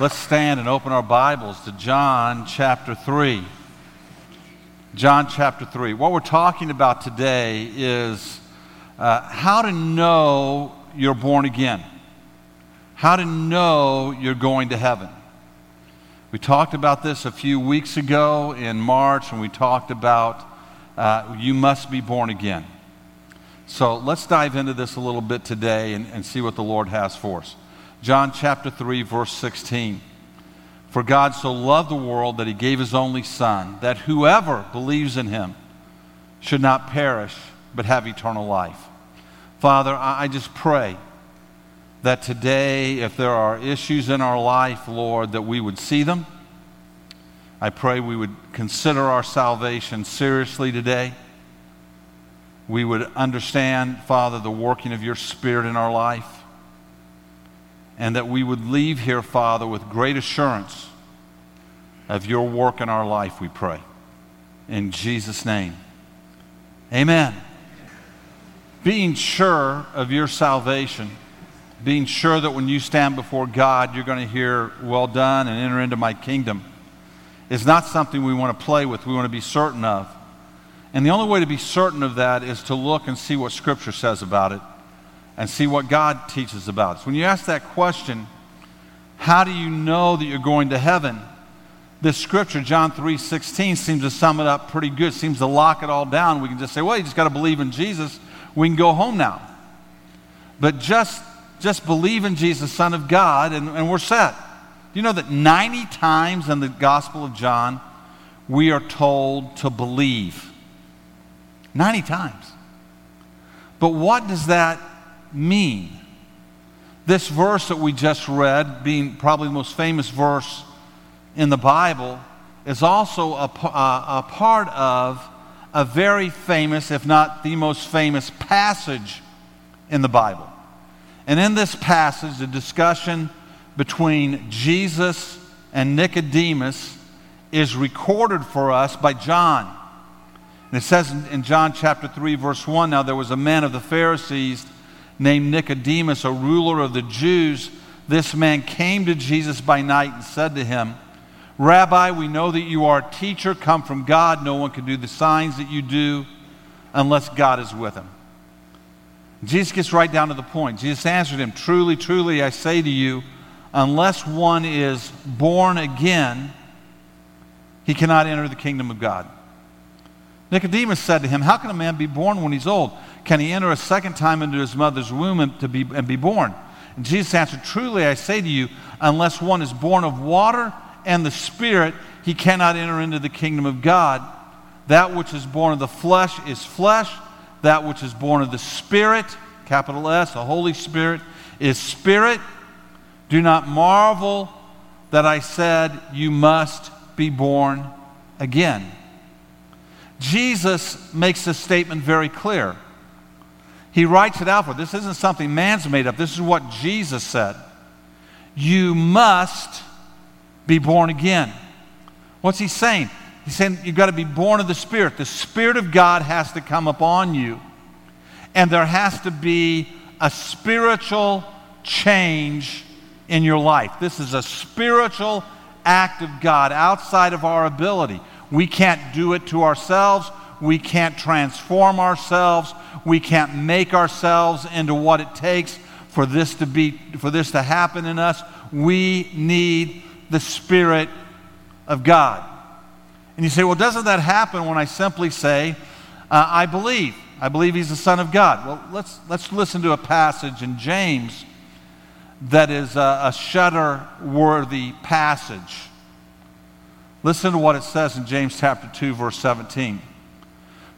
Let's stand and open our Bibles to John chapter 3. John chapter 3. What we're talking about today is uh, how to know you're born again, how to know you're going to heaven. We talked about this a few weeks ago in March, and we talked about uh, you must be born again. So let's dive into this a little bit today and, and see what the Lord has for us. John chapter 3, verse 16. For God so loved the world that he gave his only Son, that whoever believes in him should not perish, but have eternal life. Father, I just pray that today, if there are issues in our life, Lord, that we would see them. I pray we would consider our salvation seriously today we would understand, Father, the working of your Spirit in our life, and that we would leave here, Father, with great assurance of your work in our life, we pray. In Jesus' name. Amen. Being sure of your salvation, being sure that when you stand before God, you're going to hear, Well done, and enter into my kingdom, is not something we want to play with, we want to be certain of. And the only way to be certain of that is to look and see what Scripture says about it and see what God teaches about us. When you ask that question, how do you know that you're going to heaven? This scripture, John 3 16, seems to sum it up pretty good, seems to lock it all down. We can just say, well, you just got to believe in Jesus. We can go home now. But just, just believe in Jesus, Son of God, and, and we're set. Do you know that 90 times in the Gospel of John, we are told to believe? 90 times. But what does that mean? This verse that we just read, being probably the most famous verse in the Bible, is also a, a, uh, a part of a very famous, if not the most famous, passage in the Bible. And in this passage, the discussion between Jesus and Nicodemus is recorded for us by John. And it says in John chapter 3, verse 1 Now there was a man of the Pharisees named Nicodemus, a ruler of the Jews. This man came to Jesus by night and said to him, Rabbi, we know that you are a teacher come from God. No one can do the signs that you do unless God is with him. Jesus gets right down to the point. Jesus answered him, Truly, truly, I say to you, unless one is born again, he cannot enter the kingdom of God. Nicodemus said to him, How can a man be born when he's old? Can he enter a second time into his mother's womb and, to be, and be born? And Jesus answered, Truly I say to you, unless one is born of water and the Spirit, he cannot enter into the kingdom of God. That which is born of the flesh is flesh, that which is born of the Spirit, capital S, the Holy Spirit, is spirit. Do not marvel that I said, You must be born again. Jesus makes this statement very clear. He writes it out for this isn't something man's made up. This is what Jesus said. You must be born again. What's he saying? He's saying you've got to be born of the Spirit. The Spirit of God has to come upon you. And there has to be a spiritual change in your life. This is a spiritual act of God outside of our ability. We can't do it to ourselves. We can't transform ourselves. We can't make ourselves into what it takes for this to be for this to happen in us. We need the spirit of God. And you say, "Well, doesn't that happen when I simply say, uh, I believe. I believe he's the son of God." Well, let's let's listen to a passage in James that is a, a shudder-worthy passage. Listen to what it says in James chapter 2, verse 17.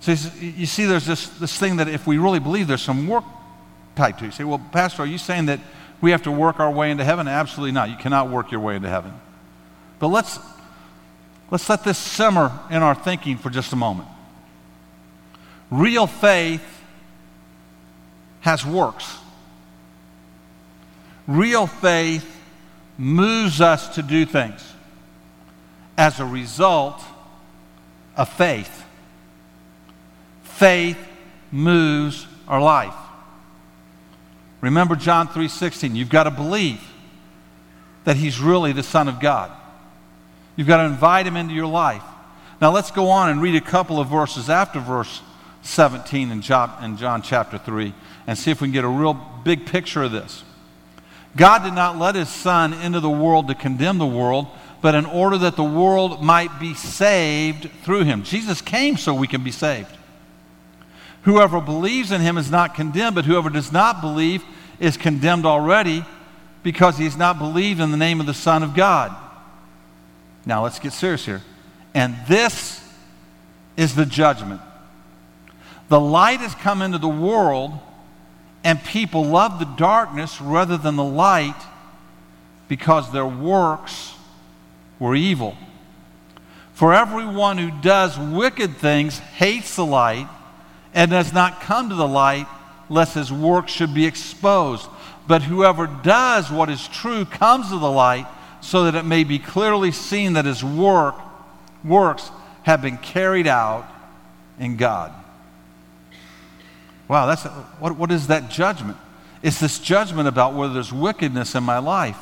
So you see, there's this, this thing that if we really believe, there's some work tied to it. You say, well, Pastor, are you saying that we have to work our way into heaven? Absolutely not. You cannot work your way into heaven. But let's, let's let this simmer in our thinking for just a moment. Real faith has works. Real faith moves us to do things as a result of faith. Faith moves our life. Remember John 3:16, you've got to believe that he's really the son of God. You've got to invite him into your life. Now let's go on and read a couple of verses after verse 17 in John, in John chapter 3 and see if we can get a real big picture of this. God did not let his son into the world to condemn the world, but in order that the world might be saved through him. Jesus came so we can be saved. Whoever believes in him is not condemned, but whoever does not believe is condemned already because he has not believed in the name of the Son of God. Now let's get serious here. And this is the judgment. The light has come into the world, and people love the darkness rather than the light because their works were evil. For everyone who does wicked things hates the light and does not come to the light, lest his work should be exposed. But whoever does what is true comes to the light, so that it may be clearly seen that his work, works have been carried out in God. Wow, that's what, what is that judgment? It's this judgment about whether there's wickedness in my life.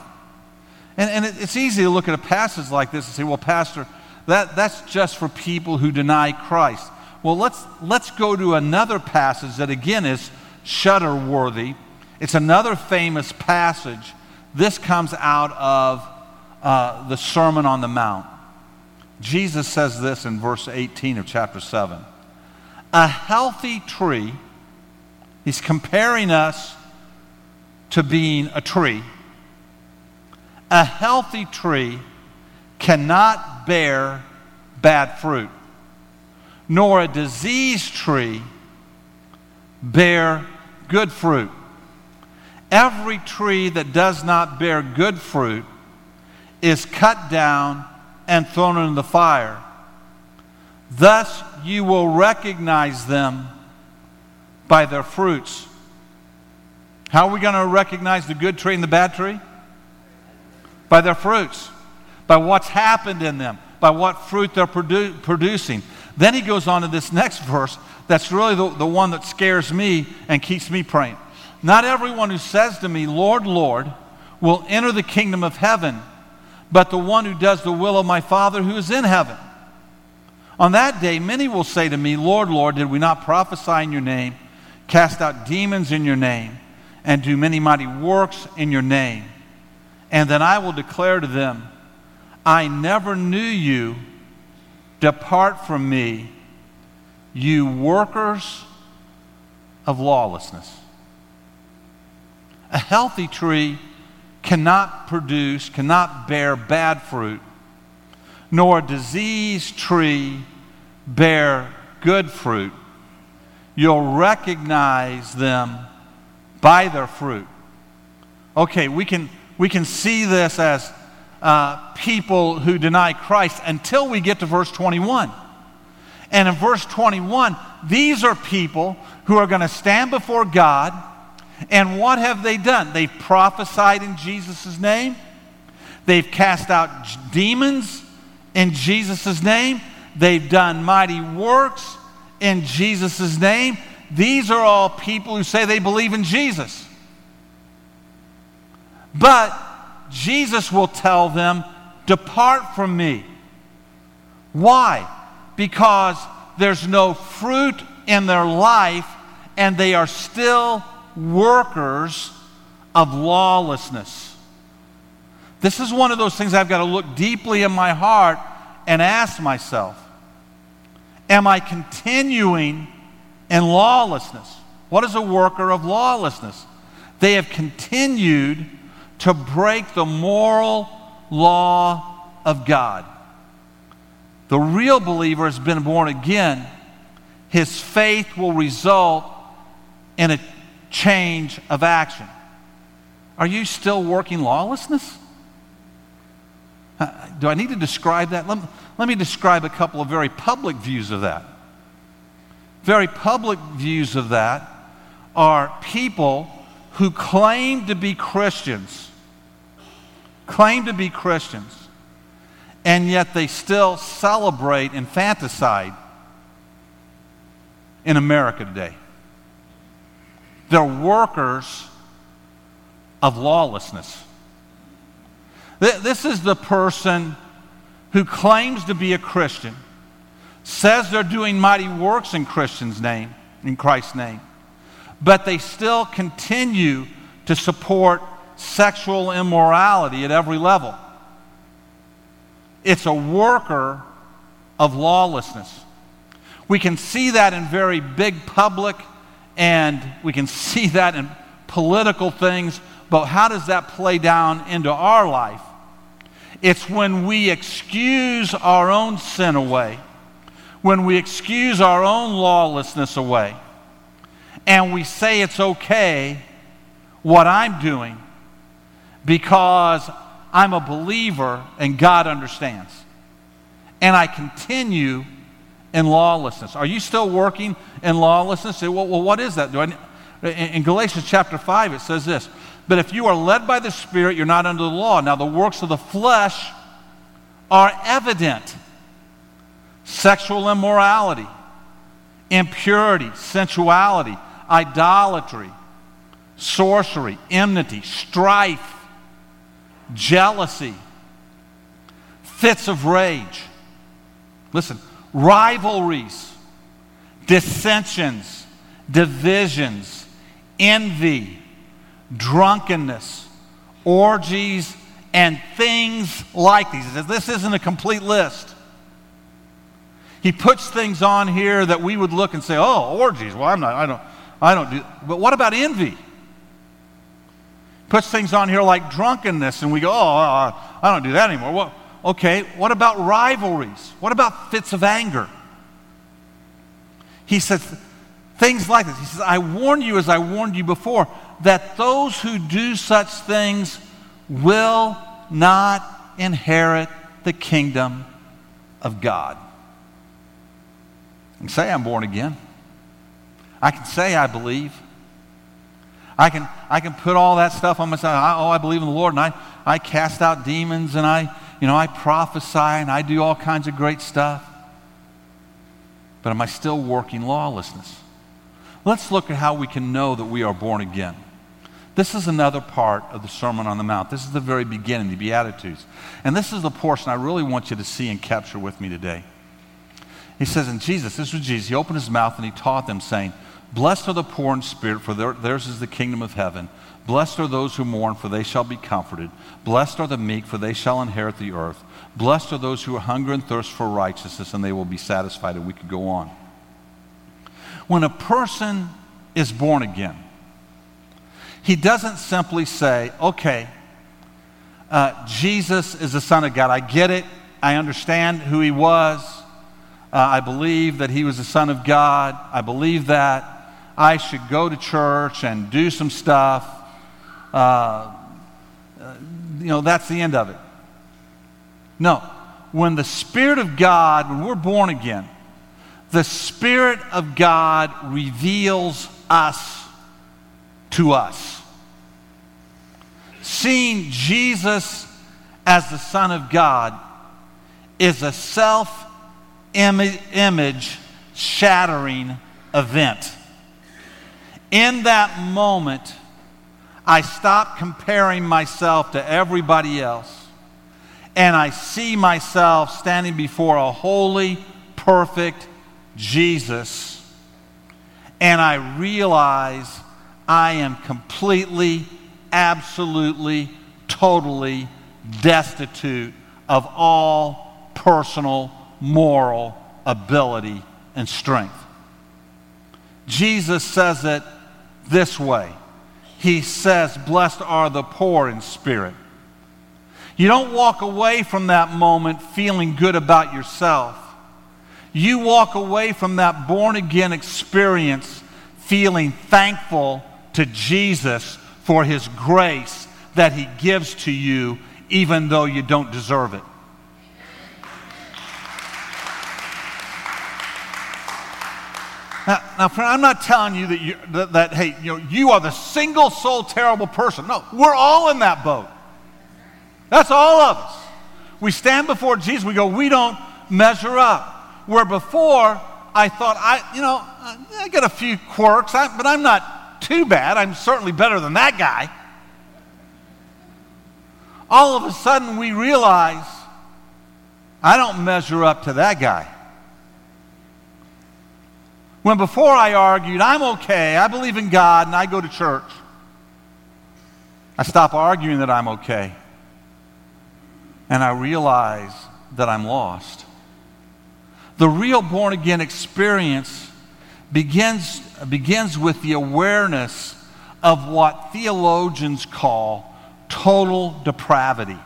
And, and it, it's easy to look at a passage like this and say, well, Pastor, that, that's just for people who deny Christ. Well, let's, let's go to another passage that again is shudder worthy. It's another famous passage. This comes out of uh, the Sermon on the Mount. Jesus says this in verse 18 of chapter 7. A healthy tree, he's comparing us to being a tree. A healthy tree cannot bear bad fruit nor a diseased tree bear good fruit. Every tree that does not bear good fruit is cut down and thrown into the fire. Thus you will recognize them by their fruits. How are we going to recognize the good tree and the bad tree? By their fruits, by what's happened in them, by what fruit they're produ- producing. Then he goes on to this next verse that's really the, the one that scares me and keeps me praying. Not everyone who says to me, Lord, Lord, will enter the kingdom of heaven, but the one who does the will of my Father who is in heaven. On that day, many will say to me, Lord, Lord, did we not prophesy in your name, cast out demons in your name, and do many mighty works in your name? And then I will declare to them, I never knew you. Depart from me, you workers of lawlessness. A healthy tree cannot produce, cannot bear bad fruit, nor a diseased tree bear good fruit. You'll recognize them by their fruit. Okay, we can, we can see this as uh, people who deny Christ until we get to verse 21. And in verse 21, these are people who are going to stand before God. And what have they done? They've prophesied in Jesus' name. They've cast out demons in Jesus' name. They've done mighty works in Jesus' name. These are all people who say they believe in Jesus. But Jesus will tell them, Depart from me. Why? Because there's no fruit in their life and they are still workers of lawlessness. This is one of those things I've got to look deeply in my heart and ask myself Am I continuing in lawlessness? What is a worker of lawlessness? They have continued to break the moral law of God. The real believer has been born again. His faith will result in a change of action. Are you still working lawlessness? Uh, do I need to describe that? Let, let me describe a couple of very public views of that. Very public views of that are people who claim to be Christians, claim to be Christians, and yet they still celebrate infanticide in America today. They're workers of lawlessness. This is the person who claims to be a Christian, says they're doing mighty works in Christian's name, in Christ's name, but they still continue to support sexual immorality at every level. It's a worker of lawlessness. We can see that in very big public and we can see that in political things, but how does that play down into our life? It's when we excuse our own sin away, when we excuse our own lawlessness away, and we say it's okay what I'm doing because I'm a believer and God understands. And I continue in lawlessness. Are you still working in lawlessness? Well, what is that? In Galatians chapter 5, it says this But if you are led by the Spirit, you're not under the law. Now, the works of the flesh are evident sexual immorality, impurity, sensuality, idolatry, sorcery, enmity, strife, jealousy, fits of rage. Listen, rivalries, dissensions, divisions, envy, drunkenness, orgies, and things like these. This isn't a complete list. He puts things on here that we would look and say, "Oh, orgies. Well, I'm not. I don't. I don't do." But what about envy? Puts things on here like drunkenness, and we go, "Oh, I don't do that anymore." Well, okay. What about rivalries? What about fits of anger? He says things like this. He says, "I warn you, as I warned you before, that those who do such things will not inherit the kingdom of God. Can say I'm born again. I can say I believe. I can, I can put all that stuff on myself. I, oh, I believe in the Lord, and I, I cast out demons, and I, you know, I prophesy, and I do all kinds of great stuff. But am I still working lawlessness? Let's look at how we can know that we are born again. This is another part of the Sermon on the Mount. This is the very beginning, the Beatitudes. And this is the portion I really want you to see and capture with me today. He says, in Jesus, this was Jesus, he opened his mouth and he taught them, saying, Blessed are the poor in spirit, for theirs is the kingdom of heaven. Blessed are those who mourn, for they shall be comforted. Blessed are the meek, for they shall inherit the earth. Blessed are those who hunger and thirst for righteousness, and they will be satisfied. And we could go on. When a person is born again, he doesn't simply say, okay, uh, Jesus is the Son of God. I get it. I understand who he was. Uh, I believe that he was the Son of God. I believe that. I should go to church and do some stuff. Uh, uh you know, that's the end of it. No. When the Spirit of God, when we're born again, the Spirit of God reveals us to us seeing Jesus as the Son of God is a self image shattering event. In that moment, I stop comparing myself to everybody else and I see myself standing before a holy, perfect Jesus, and I realize I am completely absolutely, totally destitute of all personal, moral ability and strength. Jesus says it this way He says, Blessed are the poor in spirit. You don't walk away from that moment feeling good about yourself. You walk away from that born again experience feeling thankful to Jesus for his grace that He gives to you even though you don't deserve it. Now, now friend, I'm not telling you that, you, that, that, hey, you, know, you are the single soul terrible person. No, we're all in that boat. That's all of us. We stand before Jesus, we go, we don't measure up. Where before, I thought, I, you know, I got a few quirks, I, but I'm not too bad. I'm certainly better than that guy. All of a sudden, we realize I don't measure up to that guy. When before I argued, I'm okay, I believe in God, and I go to church, I stop arguing that I'm okay. And I realize that I'm lost. The real born again experience begins, begins with the awareness of what theologians call total depravity.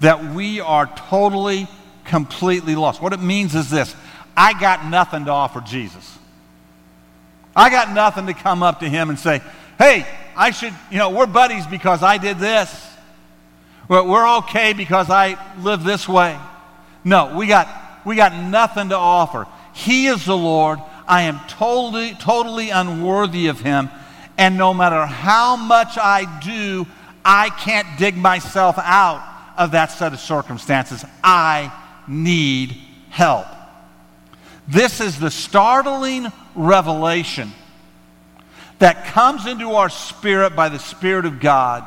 That we are totally, completely lost. What it means is this I got nothing to offer Jesus. I got nothing to come up to him and say, hey, I should, you know, we're buddies because I did this. We're okay because I live this way. No, we got, we got nothing to offer. He is the Lord. I am totally, totally unworthy of him. And no matter how much I do, I can't dig myself out of that set of circumstances. I need help. This is the startling revelation that comes into our spirit by the Spirit of God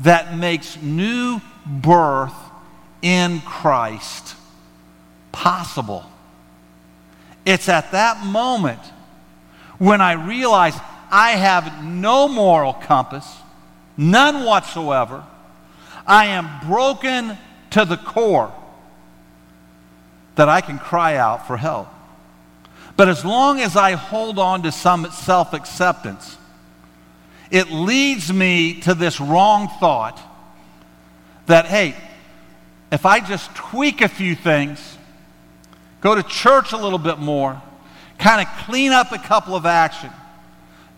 that makes new birth in Christ possible. It's at that moment when I realize I have no moral compass, none whatsoever. I am broken to the core that I can cry out for help. But as long as I hold on to some self acceptance, it leads me to this wrong thought that, hey, if I just tweak a few things, go to church a little bit more, kind of clean up a couple of actions,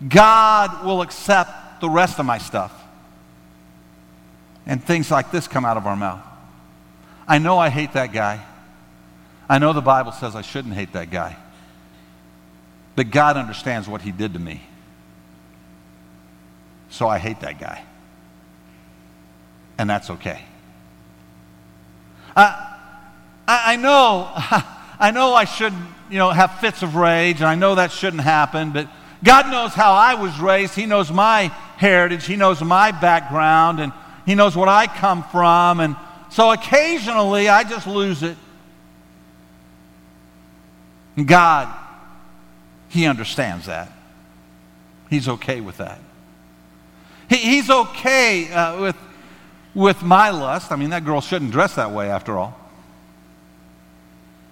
God will accept the rest of my stuff. And things like this come out of our mouth. I know I hate that guy. I know the Bible says I shouldn't hate that guy. But God understands what he did to me. So I hate that guy. And that's okay. Uh, I, I know, I know I shouldn't, you know, have fits of rage, and I know that shouldn't happen, but God knows how I was raised. He knows my heritage. He knows my background, and He knows what I come from. And so occasionally I just lose it. God he understands that. He's okay with that. He, he's okay uh, with, with my lust. I mean, that girl shouldn't dress that way after all.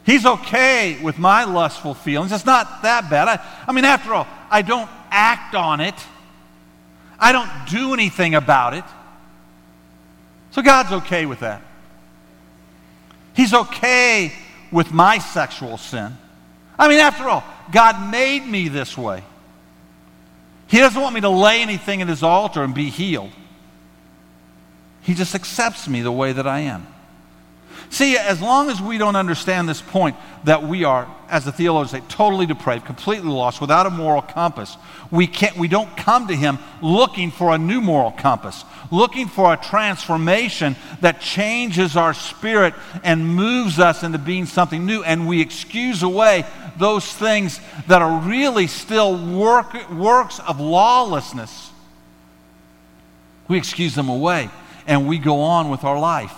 He's okay with my lustful feelings. It's not that bad. I, I mean, after all, I don't act on it, I don't do anything about it. So God's okay with that. He's okay with my sexual sin. I mean, after all, God made me this way. He doesn't want me to lay anything at his altar and be healed. He just accepts me the way that I am. See, as long as we don't understand this point that we are, as the theologians say, totally depraved, completely lost, without a moral compass, we, can't, we don't come to Him looking for a new moral compass, looking for a transformation that changes our spirit and moves us into being something new, and we excuse away those things that are really still work, works of lawlessness. We excuse them away, and we go on with our life.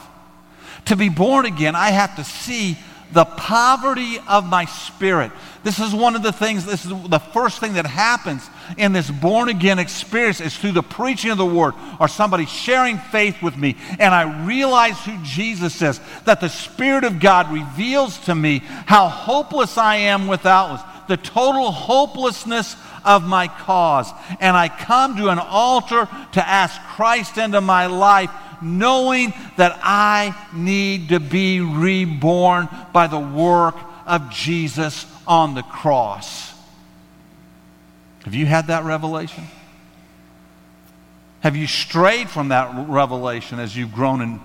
To be born again, I have to see the poverty of my spirit. This is one of the things, this is the first thing that happens in this born again experience is through the preaching of the word or somebody sharing faith with me. And I realize who Jesus is, that the Spirit of God reveals to me how hopeless I am without the total hopelessness of my cause. And I come to an altar to ask Christ into my life knowing that I need to be reborn by the work of Jesus on the cross. Have you had that revelation? Have you strayed from that revelation as you've grown in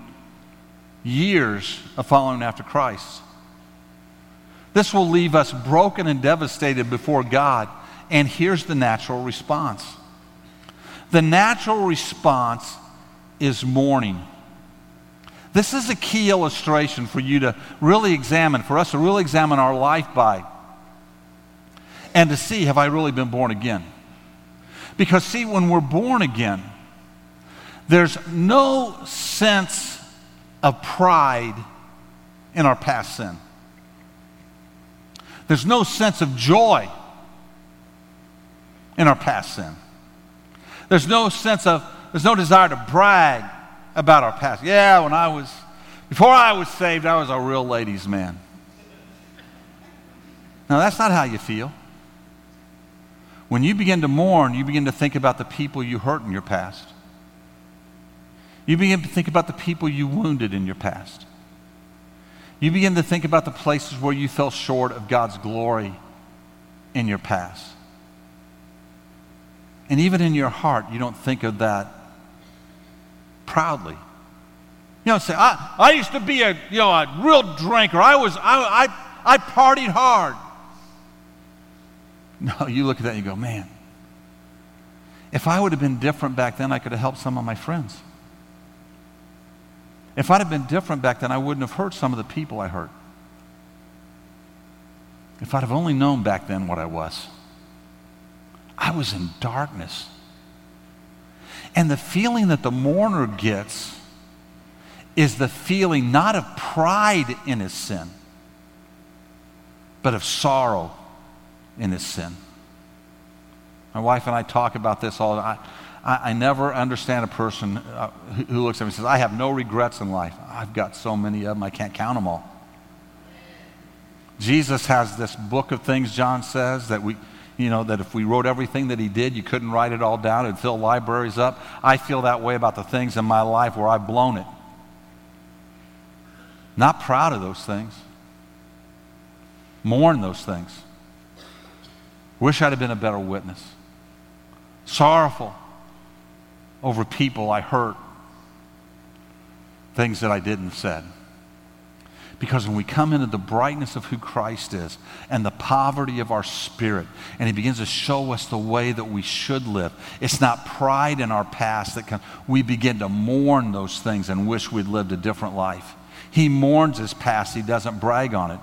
years of following after Christ? This will leave us broken and devastated before God. And here's the natural response the natural response is mourning. This is a key illustration for you to really examine, for us to really examine our life by, and to see have I really been born again? Because, see, when we're born again, there's no sense of pride in our past sin. There's no sense of joy in our past sin. There's no sense of, there's no desire to brag about our past. Yeah, when I was, before I was saved, I was a real ladies' man. Now, that's not how you feel. When you begin to mourn, you begin to think about the people you hurt in your past. You begin to think about the people you wounded in your past. You begin to think about the places where you fell short of God's glory in your past. And even in your heart, you don't think of that proudly. You don't say, I, I used to be a, you know, a real drinker. I, was, I, I, I partied hard. No, you look at that and you go, man, if I would have been different back then, I could have helped some of my friends. If I'd have been different back then, I wouldn't have hurt some of the people I hurt. If I'd have only known back then what I was, I was in darkness. And the feeling that the mourner gets is the feeling not of pride in his sin, but of sorrow in his sin. My wife and I talk about this all the time. I, I never understand a person uh, who, who looks at me and says, I have no regrets in life. I've got so many of them, I can't count them all. Jesus has this book of things, John says, that we, you know, that if we wrote everything that he did, you couldn't write it all down. It'd fill libraries up. I feel that way about the things in my life where I've blown it. Not proud of those things. Mourn those things. Wish I'd have been a better witness. Sorrowful over people I hurt, things that I didn't said. Because when we come into the brightness of who Christ is and the poverty of our spirit, and He begins to show us the way that we should live, it's not pride in our past that can, we begin to mourn those things and wish we'd lived a different life. He mourns his past, he doesn't brag on it.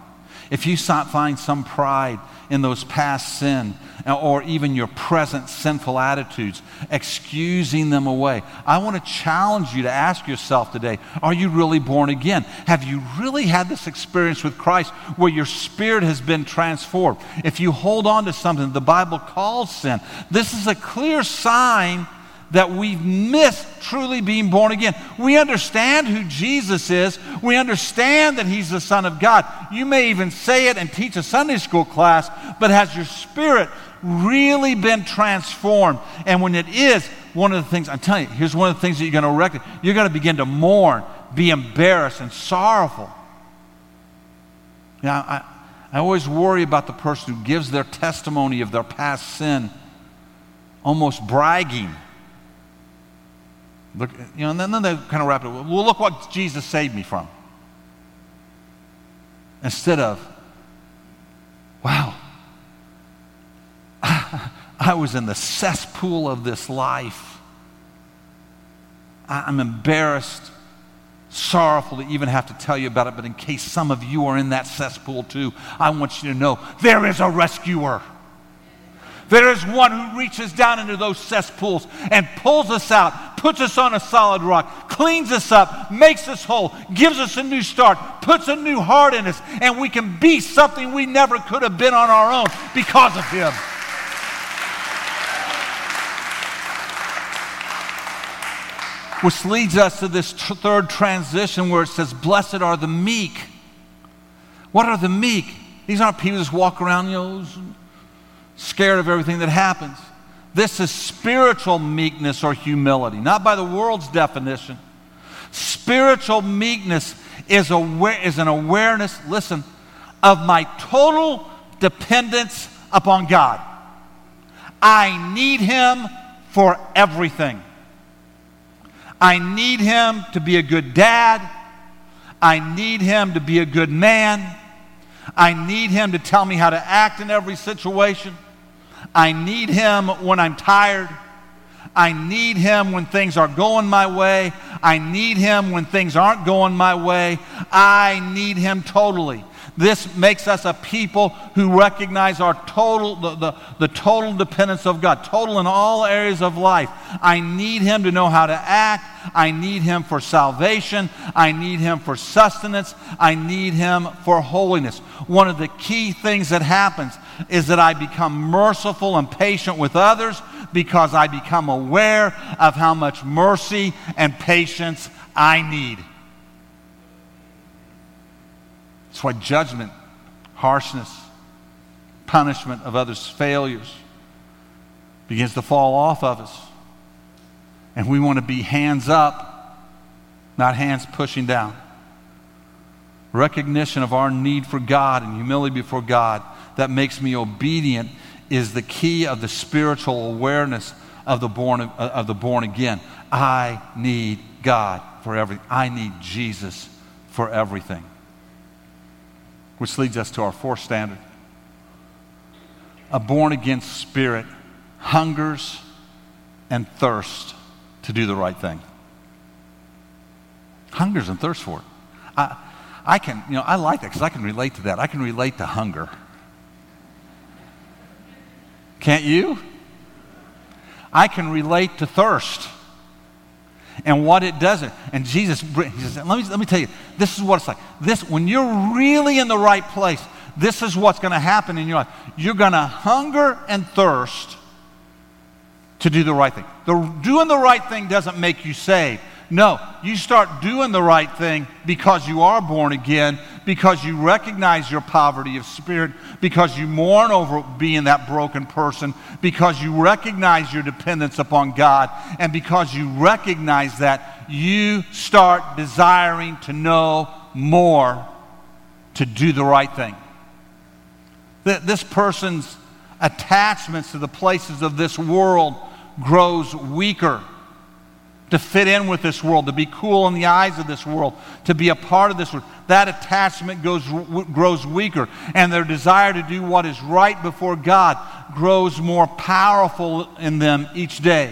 If you find some pride in those past sin uh, or even your present sinful attitudes, excusing them away. I want to challenge you to ask yourself today are you really born again? Have you really had this experience with Christ where your spirit has been transformed? If you hold on to something the Bible calls sin, this is a clear sign that we've missed truly being born again. We understand who Jesus is. We understand that he's the Son of God. You may even say it and teach a Sunday school class, but has your spirit really been transformed? And when it is, one of the things, I'm telling you, here's one of the things that you're going to recognize. You're going to begin to mourn, be embarrassed, and sorrowful. Now, I, I always worry about the person who gives their testimony of their past sin almost bragging Look, you know, and then, they kind of wrap it up. Well, look what Jesus saved me from. Instead of, wow, I was in the cesspool of this life. I'm embarrassed, sorrowful to even have to tell you about it, but in case some of you are in that cesspool too, I want you to know there is a rescuer. There is one who reaches down into those cesspools and pulls us out, puts us on a solid rock, cleans us up, makes us whole, gives us a new start, puts a new heart in us, and we can be something we never could have been on our own because of Him. Which leads us to this t- third transition where it says, Blessed are the meek. What are the meek? These aren't people who just walk around, you know, scared of everything that happens. This is spiritual meekness or humility, not by the world's definition. Spiritual meekness is, aware, is an awareness, listen, of my total dependence upon God. I need Him for everything. I need him to be a good dad. I need him to be a good man. I need him to tell me how to act in every situation. I need him when I'm tired. I need him when things are going my way. I need him when things aren't going my way. I need him totally. This makes us a people who recognize our total, the, the, the, total dependence of God, total in all areas of life. I need Him to know how to act. I need Him for salvation. I need Him for sustenance. I need Him for holiness. One of the key things that happens is that I become merciful and patient with others because I become aware of how much mercy and patience I need. That's why judgment, harshness, punishment of others' failures begins to fall off of us. And we want to be hands up, not hands pushing down. Recognition of our need for God and humility before God that makes me obedient is the key of the spiritual awareness of the born, uh, of the born again. I need God for everything. I need Jesus for everything. Which leads us to our fourth standard. A born again spirit hungers and thirsts to do the right thing. Hungers and thirsts for it. I, I can, you know, I like that because I can relate to that. I can relate to hunger. Can't you? I can relate to thirst and what it does. And Jesus, he says, let me, let me tell you, this is what it's like. This, when you're really in the right place, this is what's going to happen in your life. You're going to hunger and thirst to do the right thing. The, doing the right thing doesn't make you saved. No, you start doing the right thing because you are born again, because you recognize your poverty of spirit, because you mourn over being that broken person, because you recognize your dependence upon God, and because you recognize that, you start desiring to know more to do the right thing. This person's attachments to the places of this world grows weaker to fit in with this world, to be cool in the eyes of this world, to be a part of this world. That attachment goes, grows weaker, and their desire to do what is right before God grows more powerful in them each day.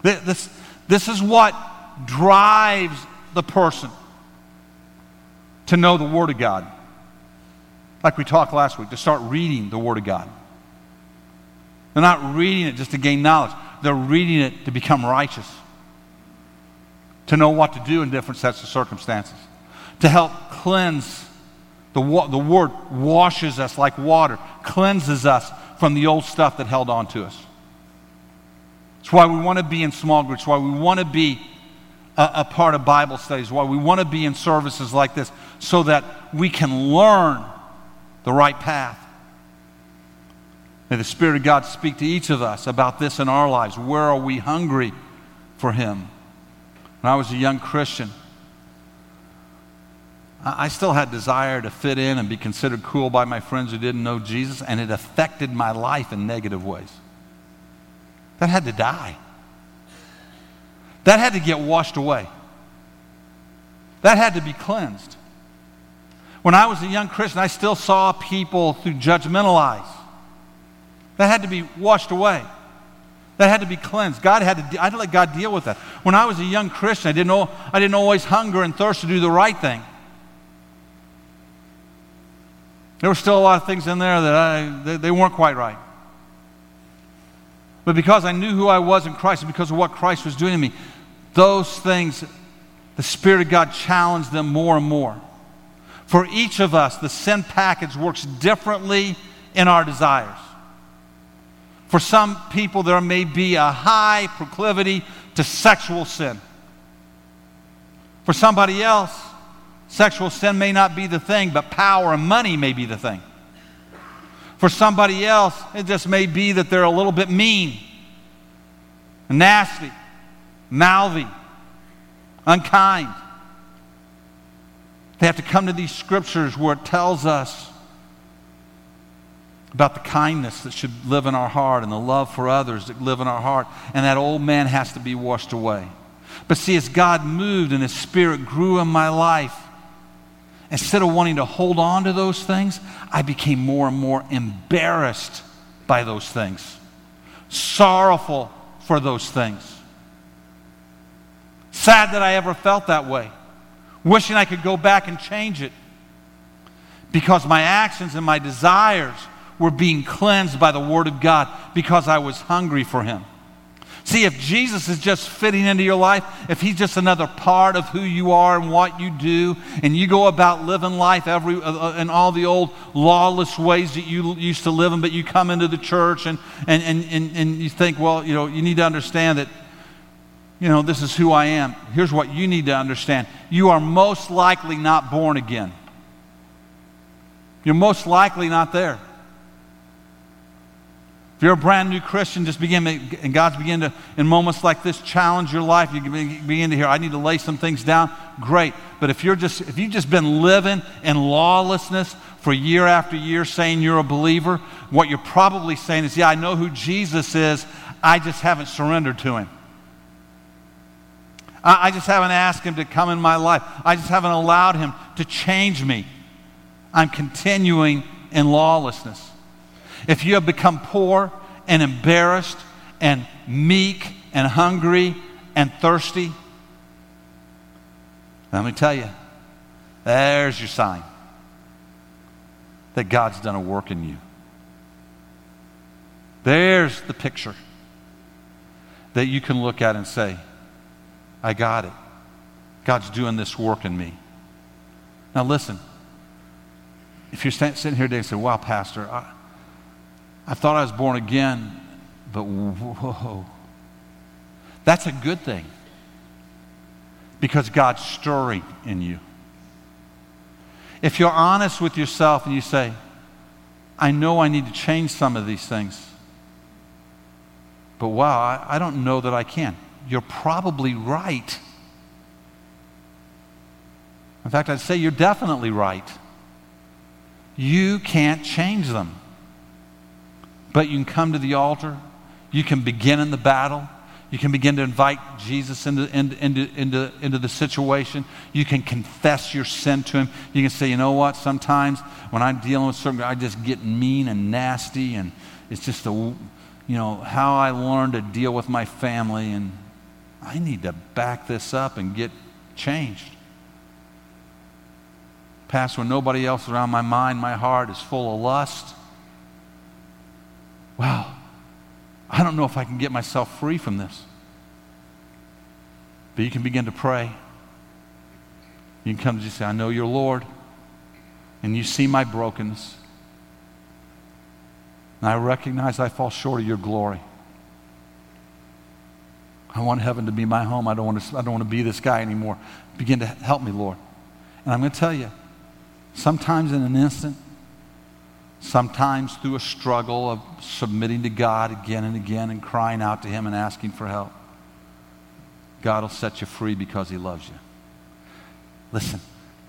This, this is what drives the person to know the Word of God. Like we talked last week, to start reading the Word of God. They're not reading it just to gain knowledge they're reading it to become righteous, to know what to do in different sets of circumstances, to help cleanse. The, the Word washes us like water, cleanses us from the old stuff that held on to us. It's why we want to be in small groups, why we want to be a, a part of Bible studies, why we want to be in services like this, so that we can learn the right path. May the Spirit of God speak to each of us about this in our lives. Where are we hungry for Him? When I was a young Christian, I still had desire to fit in and be considered cool by my friends who didn't know Jesus, and it affected my life in negative ways. That had to die. That had to get washed away. That had to be cleansed. When I was a young Christian, I still saw people through judgmental eyes. That had to be washed away. That had to be cleansed. God had to, I had to let God deal with that. When I was a young Christian, I didn't, know, I didn't always hunger and thirst to do the right thing. There were still a lot of things in there that I, they, they weren't quite right. But because I knew who I was in Christ and because of what Christ was doing to me, those things, the Spirit of God challenged them more and more. For each of us, the sin package works differently in our desires. For some people, there may be a high proclivity to sexual sin. For somebody else, sexual sin may not be the thing, but power and money may be the thing. For somebody else, it just may be that they're a little bit mean, nasty, mouthy, unkind. They have to come to these scriptures where it tells us about the kindness that should live in our heart and the love for others that live in our heart. And that old man has to be washed away. But see, as God moved and His Spirit grew in my life, instead of wanting to hold on to those things, I became more and more embarrassed by those things, sorrowful for those things. Sad that I ever felt that way, wishing I could go back and change it because my actions and my desires were being cleansed by the Word of God because I was hungry for Him. See, if Jesus is just fitting into your life, if He's just another part of who you are and what you do, and you go about living life every, uh, uh in all the old lawless ways that you used to live in, but you come into the church and, and, and, and, and you think, well, you know, you need to understand that, you know, this is who I am. Here's what you need to understand you are most likely not born again. You're most likely not there. If you're a brand new Christian, just begin, and God's begin to, in moments like this, challenge your life. You begin to hear, I need to lay some things down. Great. But if you're just, if you've just been living in lawlessness for year after year, saying you're a believer, what you're probably saying is, yeah, I know who Jesus is. I just haven't surrendered to him. I, I just haven't asked him to come in my life. I just haven't allowed him to change me. I'm continuing in lawlessness. If you have become poor and embarrassed and meek and hungry and thirsty, let me tell you, there's your sign that God's done a work in you. There's the picture that you can look at and say, I got it. God's doing this work in me. Now, listen. If you're sitting here today and say, Wow, Pastor, I, I thought I was born again, but whoa. That's a good thing because God's stirring in you. If you're honest with yourself and you say, I know I need to change some of these things, but wow, I, I don't know that I can. You're probably right. In fact, I'd say you're definitely right. You can't change them. But you can come to the altar. You can begin in the battle. You can begin to invite Jesus into, into, into, into, the situation. You can confess your sin to him. You can say, you know what, sometimes when I'm dealing with something, I just get mean and nasty, and it's just a, you know, how I learned to deal with my family, and I need to back this up and get changed. Pastor, when nobody else around my mind, my heart is full of lust wow, I don't know if I can get myself free from this. But you can begin to pray. You can come to say, I know you're Lord, and you see my brokenness. And I recognize I fall short of your glory. I want heaven to be my home. I don't want to, I don't want to be this guy anymore. Begin to help me, Lord. And I'm going to tell you, sometimes in an instant, sometimes through a struggle of submitting to God again and again and crying out to Him and asking for help. God will set you free because He loves you. Listen,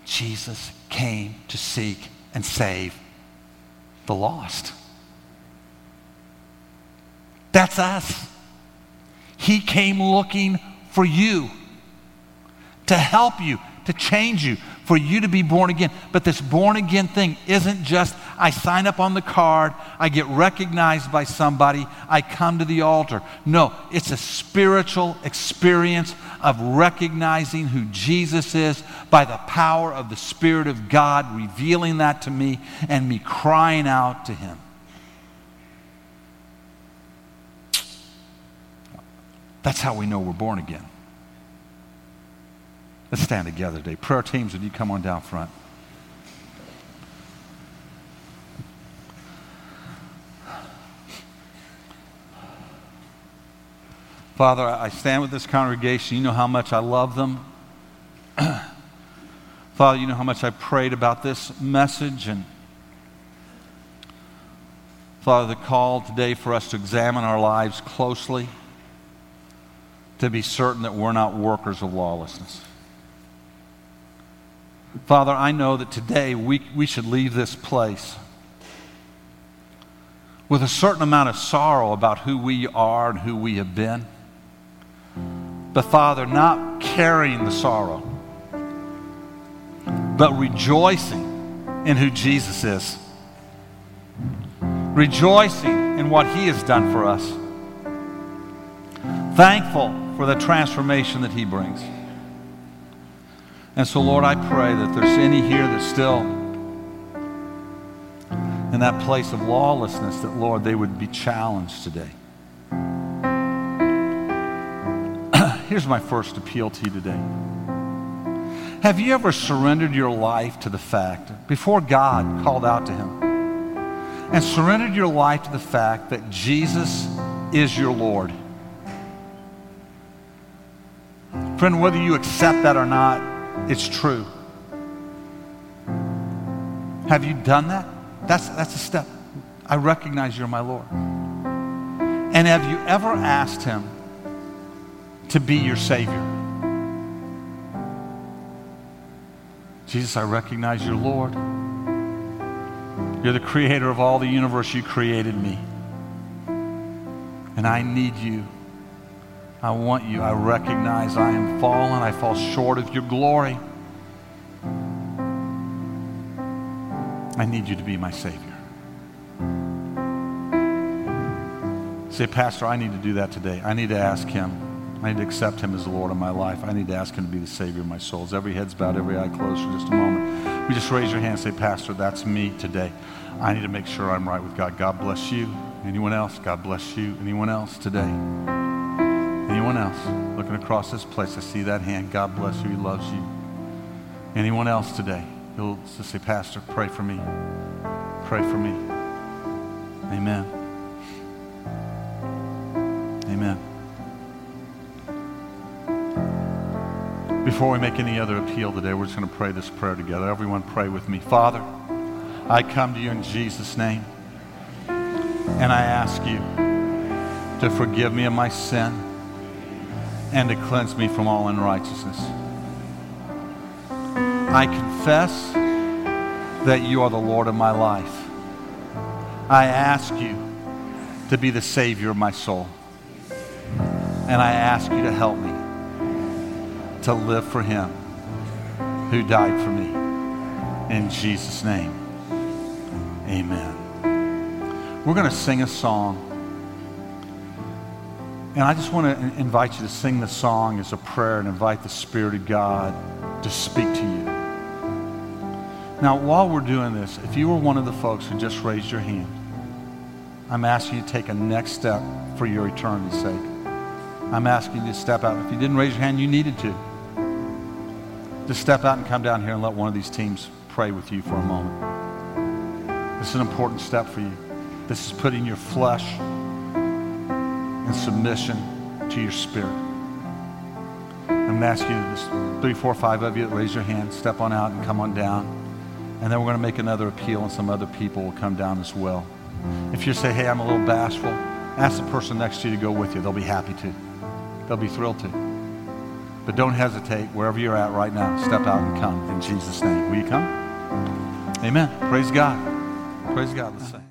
Jesus came to seek and save the lost. That's us. He came looking for you to help you, to change you, for you to be born again. But this born again thing isn't just I sign up on the card, I get recognized by somebody, I come to the altar. No, it's a spiritual experience of recognizing who Jesus is by the power of the Spirit of God revealing that to me and me crying out to Him. That's how we know we're born again. Let's stand together today. Prayer teams, would you come on down front? Father, I stand with this congregation. You know how much I love them. Father, you know how much I prayed about this message. And Father, the call today for us to examine our lives closely, to be certain that we're not workers of lawlessness. Father, I know that today we, we should leave this place with a certain amount of sorrow about who we are and who we have been. But Father, not carrying the sorrow, but rejoicing in who Jesus is, rejoicing in what He has done for us, thankful for the transformation that He brings. And so, Lord, I pray that there's any here that's still in that place of lawlessness, that, Lord, they would be challenged today. Here's my first appeal to you today. Have you ever surrendered your life to the fact, before God called out to him, and surrendered your life to the fact that Jesus is your Lord? Friend, whether you accept that or not, it's true. Have you done that? That's, that's a step. I recognize you're my Lord. And have you ever asked Him to be your Savior? Jesus, I recognize you're Lord. You're the creator of all the universe. You created me. And I need you. I want you. I recognize I am fallen. I fall short of your glory. I need you to be my Savior. Say, Pastor, I need to do that today. I need to ask Him. I need to accept Him as the Lord of my life. I need to ask Him to be the Savior of my souls. Every head's bowed, every eye closed for just a moment. We just raise your hand and say, Pastor, that's me today. I need to make sure I'm right with God. God bless you. Anyone else? God bless you. Anyone else today? Anyone else? Looking across this place, I see that hand. God bless you. He loves you. Anyone else today? You'll just say, Pastor, pray for me. Pray for me. Amen. Amen. Before we make any other appeal today, we're just going to pray this prayer together. Everyone pray with me. Father, I come to you in Jesus' name, and I ask you to forgive me of my sin and to cleanse me from all unrighteousness. I confess that you are the Lord of my life. I ask you to be the Savior of my soul. And I ask you to help me to live for Him who died for me. In Jesus' name, amen. We're going to sing a song. And I just want to invite you to sing the song as a prayer and invite the Spirit of God to speak to you. Now, while we're doing this, if you were one of the folks who just raised your hand, I'm asking you to take a next step for your eternity's sake. I'm asking you to step out. If you didn't raise your hand, you needed to. Just step out and come down here and let one of these teams pray with you for a moment. This is an important step for you. This is putting your flesh in submission to your spirit. I'm going to ask you, this three, four, five of you, raise your hand, step on out and come on down. And then we're going to make another appeal, and some other people will come down as well. If you say, hey, I'm a little bashful, ask the person next to you to go with you. They'll be happy to. They'll be thrilled to. But don't hesitate. Wherever you're at right now, step out and come in Jesus' name. Will you come? Amen. Praise God. Praise God. Let's sing.